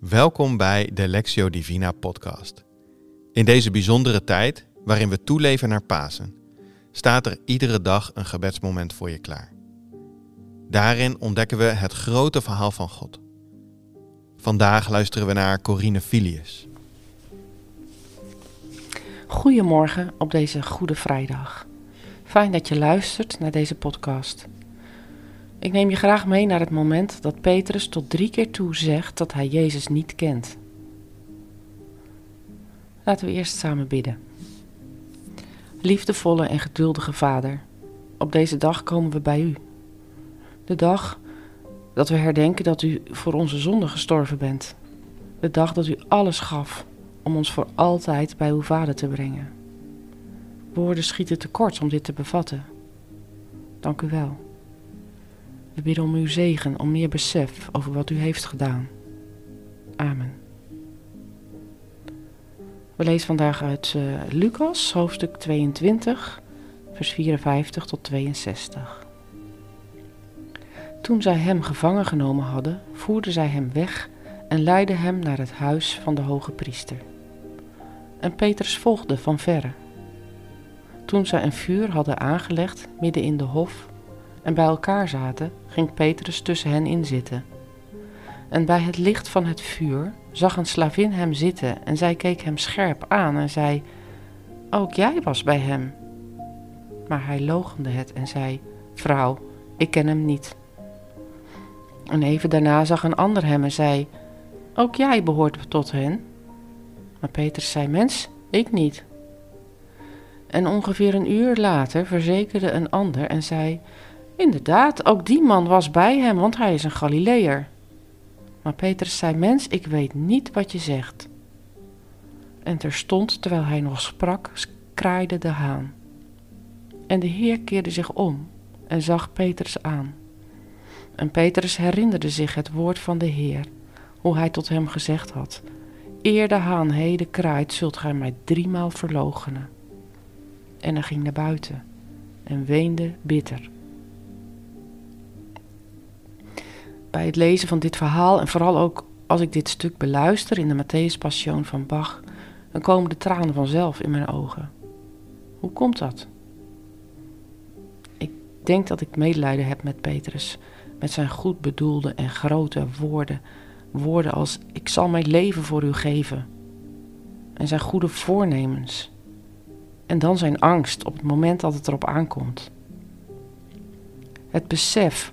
Welkom bij de Lectio Divina podcast. In deze bijzondere tijd, waarin we toeleven naar Pasen, staat er iedere dag een gebedsmoment voor je klaar. Daarin ontdekken we het grote verhaal van God. Vandaag luisteren we naar Corine Filius. Goedemorgen op deze Goede Vrijdag. Fijn dat je luistert naar deze podcast. Ik neem je graag mee naar het moment dat Petrus tot drie keer toe zegt dat hij Jezus niet kent. Laten we eerst samen bidden. Liefdevolle en geduldige Vader, op deze dag komen we bij U. De dag dat we herdenken dat U voor onze zonde gestorven bent. De dag dat U alles gaf om ons voor altijd bij uw Vader te brengen. Woorden schieten tekort om dit te bevatten. Dank u wel. We bidden om uw zegen, om meer besef over wat u heeft gedaan. Amen. We lezen vandaag uit uh, Lucas, hoofdstuk 22, vers 54 tot 62. Toen zij hem gevangen genomen hadden, voerden zij hem weg en leidden hem naar het huis van de hoge priester. En Petrus volgde van verre. Toen zij een vuur hadden aangelegd midden in de hof en bij elkaar zaten, ging Petrus tussen hen in zitten. En bij het licht van het vuur zag een slavin hem zitten en zij keek hem scherp aan en zei: Ook jij was bij hem. Maar hij logende het en zei: Vrouw, ik ken hem niet. En even daarna zag een ander hem en zei: Ook jij behoort tot hen. Maar Petrus zei: Mens, ik niet. En ongeveer een uur later verzekerde een ander en zei: Inderdaad, ook die man was bij hem, want hij is een Galileër. Maar Petrus zei: Mens, ik weet niet wat je zegt. En terstond, terwijl hij nog sprak, kraaide de haan. En de Heer keerde zich om en zag Petrus aan. En Petrus herinnerde zich het woord van de Heer, hoe hij tot hem gezegd had: Eer de haan heden kraait, zult gij mij driemaal verloochenen. En hij ging naar buiten en weende bitter. Bij het lezen van dit verhaal en vooral ook als ik dit stuk beluister in de Matthäus Passion van Bach, dan komen de tranen vanzelf in mijn ogen. Hoe komt dat? Ik denk dat ik medelijden heb met Petrus, met zijn goed bedoelde en grote woorden. Woorden als: Ik zal mijn leven voor u geven. En zijn goede voornemens. En dan zijn angst op het moment dat het erop aankomt. Het besef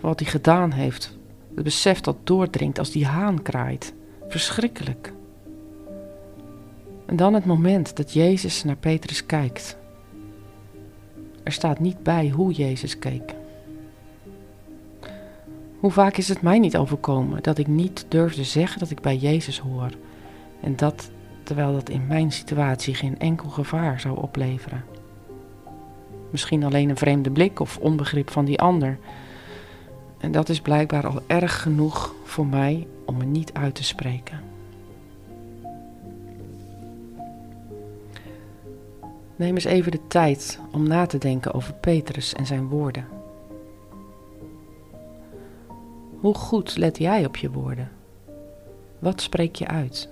wat hij gedaan heeft. Het besef dat doordringt als die haan kraait. Verschrikkelijk. En dan het moment dat Jezus naar Petrus kijkt. Er staat niet bij hoe Jezus keek. Hoe vaak is het mij niet overkomen dat ik niet durfde zeggen dat ik bij Jezus hoor. En dat terwijl dat in mijn situatie geen enkel gevaar zou opleveren. Misschien alleen een vreemde blik of onbegrip van die ander en dat is blijkbaar al erg genoeg voor mij om me niet uit te spreken. Neem eens even de tijd om na te denken over Petrus en zijn woorden. Hoe goed let jij op je woorden? Wat spreek je uit?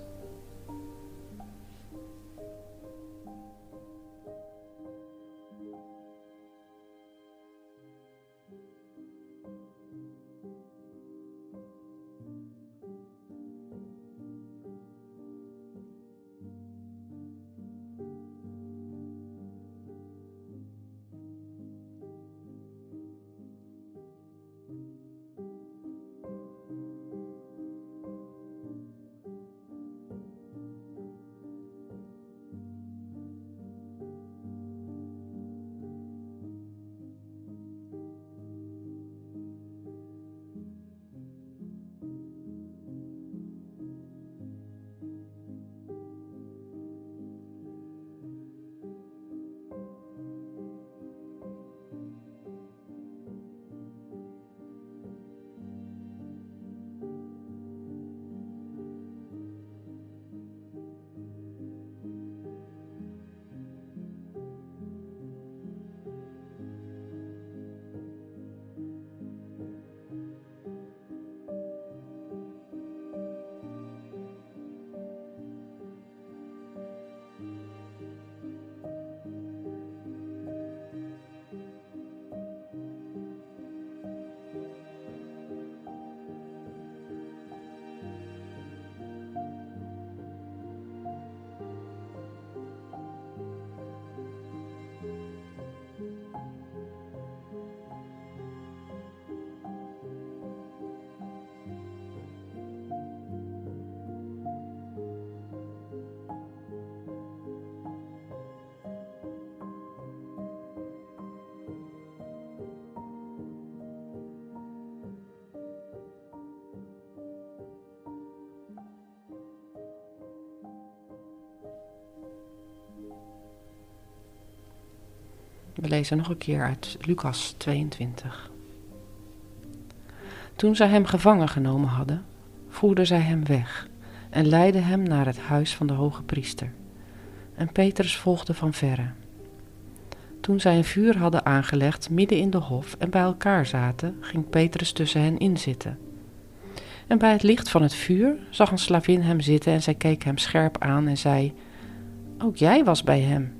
We lezen nog een keer uit Lucas 22. Toen zij hem gevangen genomen hadden, voerden zij hem weg en leidden hem naar het huis van de hoge priester. En Petrus volgde van verre. Toen zij een vuur hadden aangelegd midden in de hof en bij elkaar zaten, ging Petrus tussen hen inzitten. En bij het licht van het vuur zag een slavin hem zitten en zij keek hem scherp aan en zei: Ook jij was bij hem.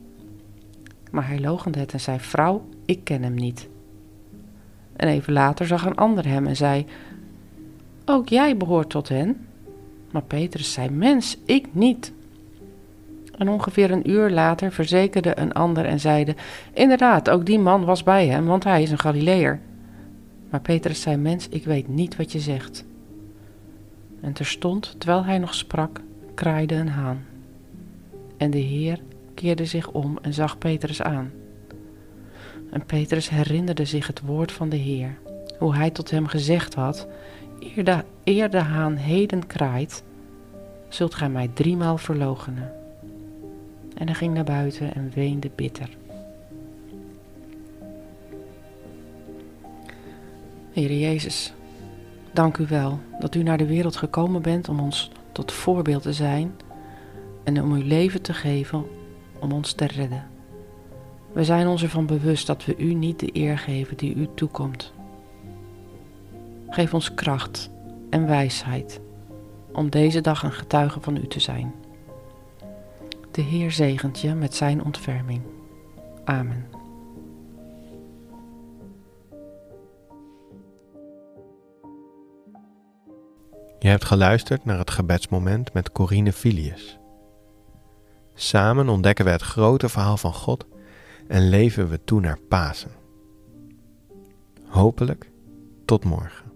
Maar hij logende het en zei: Vrouw, ik ken hem niet. En even later zag een ander hem en zei: Ook jij behoort tot hen. Maar Petrus zei: Mens, ik niet. En ongeveer een uur later verzekerde een ander en zeide: Inderdaad, ook die man was bij hem, want hij is een Galileër. Maar Petrus zei: Mens, ik weet niet wat je zegt. En terstond, terwijl hij nog sprak, kraaide een haan. En de Heer keerde zich om en zag Petrus aan. En Petrus herinnerde zich het woord van de Heer, hoe hij tot hem gezegd had: Eer de, eer de haan heden kraait, zult gij mij driemaal verloochenen. En hij ging naar buiten en weende bitter. Heer Jezus, dank u wel dat u naar de wereld gekomen bent om ons tot voorbeeld te zijn en om uw leven te geven om ons te redden. We zijn ons ervan bewust dat we u niet de eer geven die u toekomt. Geef ons kracht en wijsheid om deze dag een getuige van u te zijn. De Heer zegent je met zijn ontferming. Amen. Je hebt geluisterd naar het gebedsmoment met Corine Filius. Samen ontdekken we het grote verhaal van God en leven we toe naar Pasen. Hopelijk tot morgen.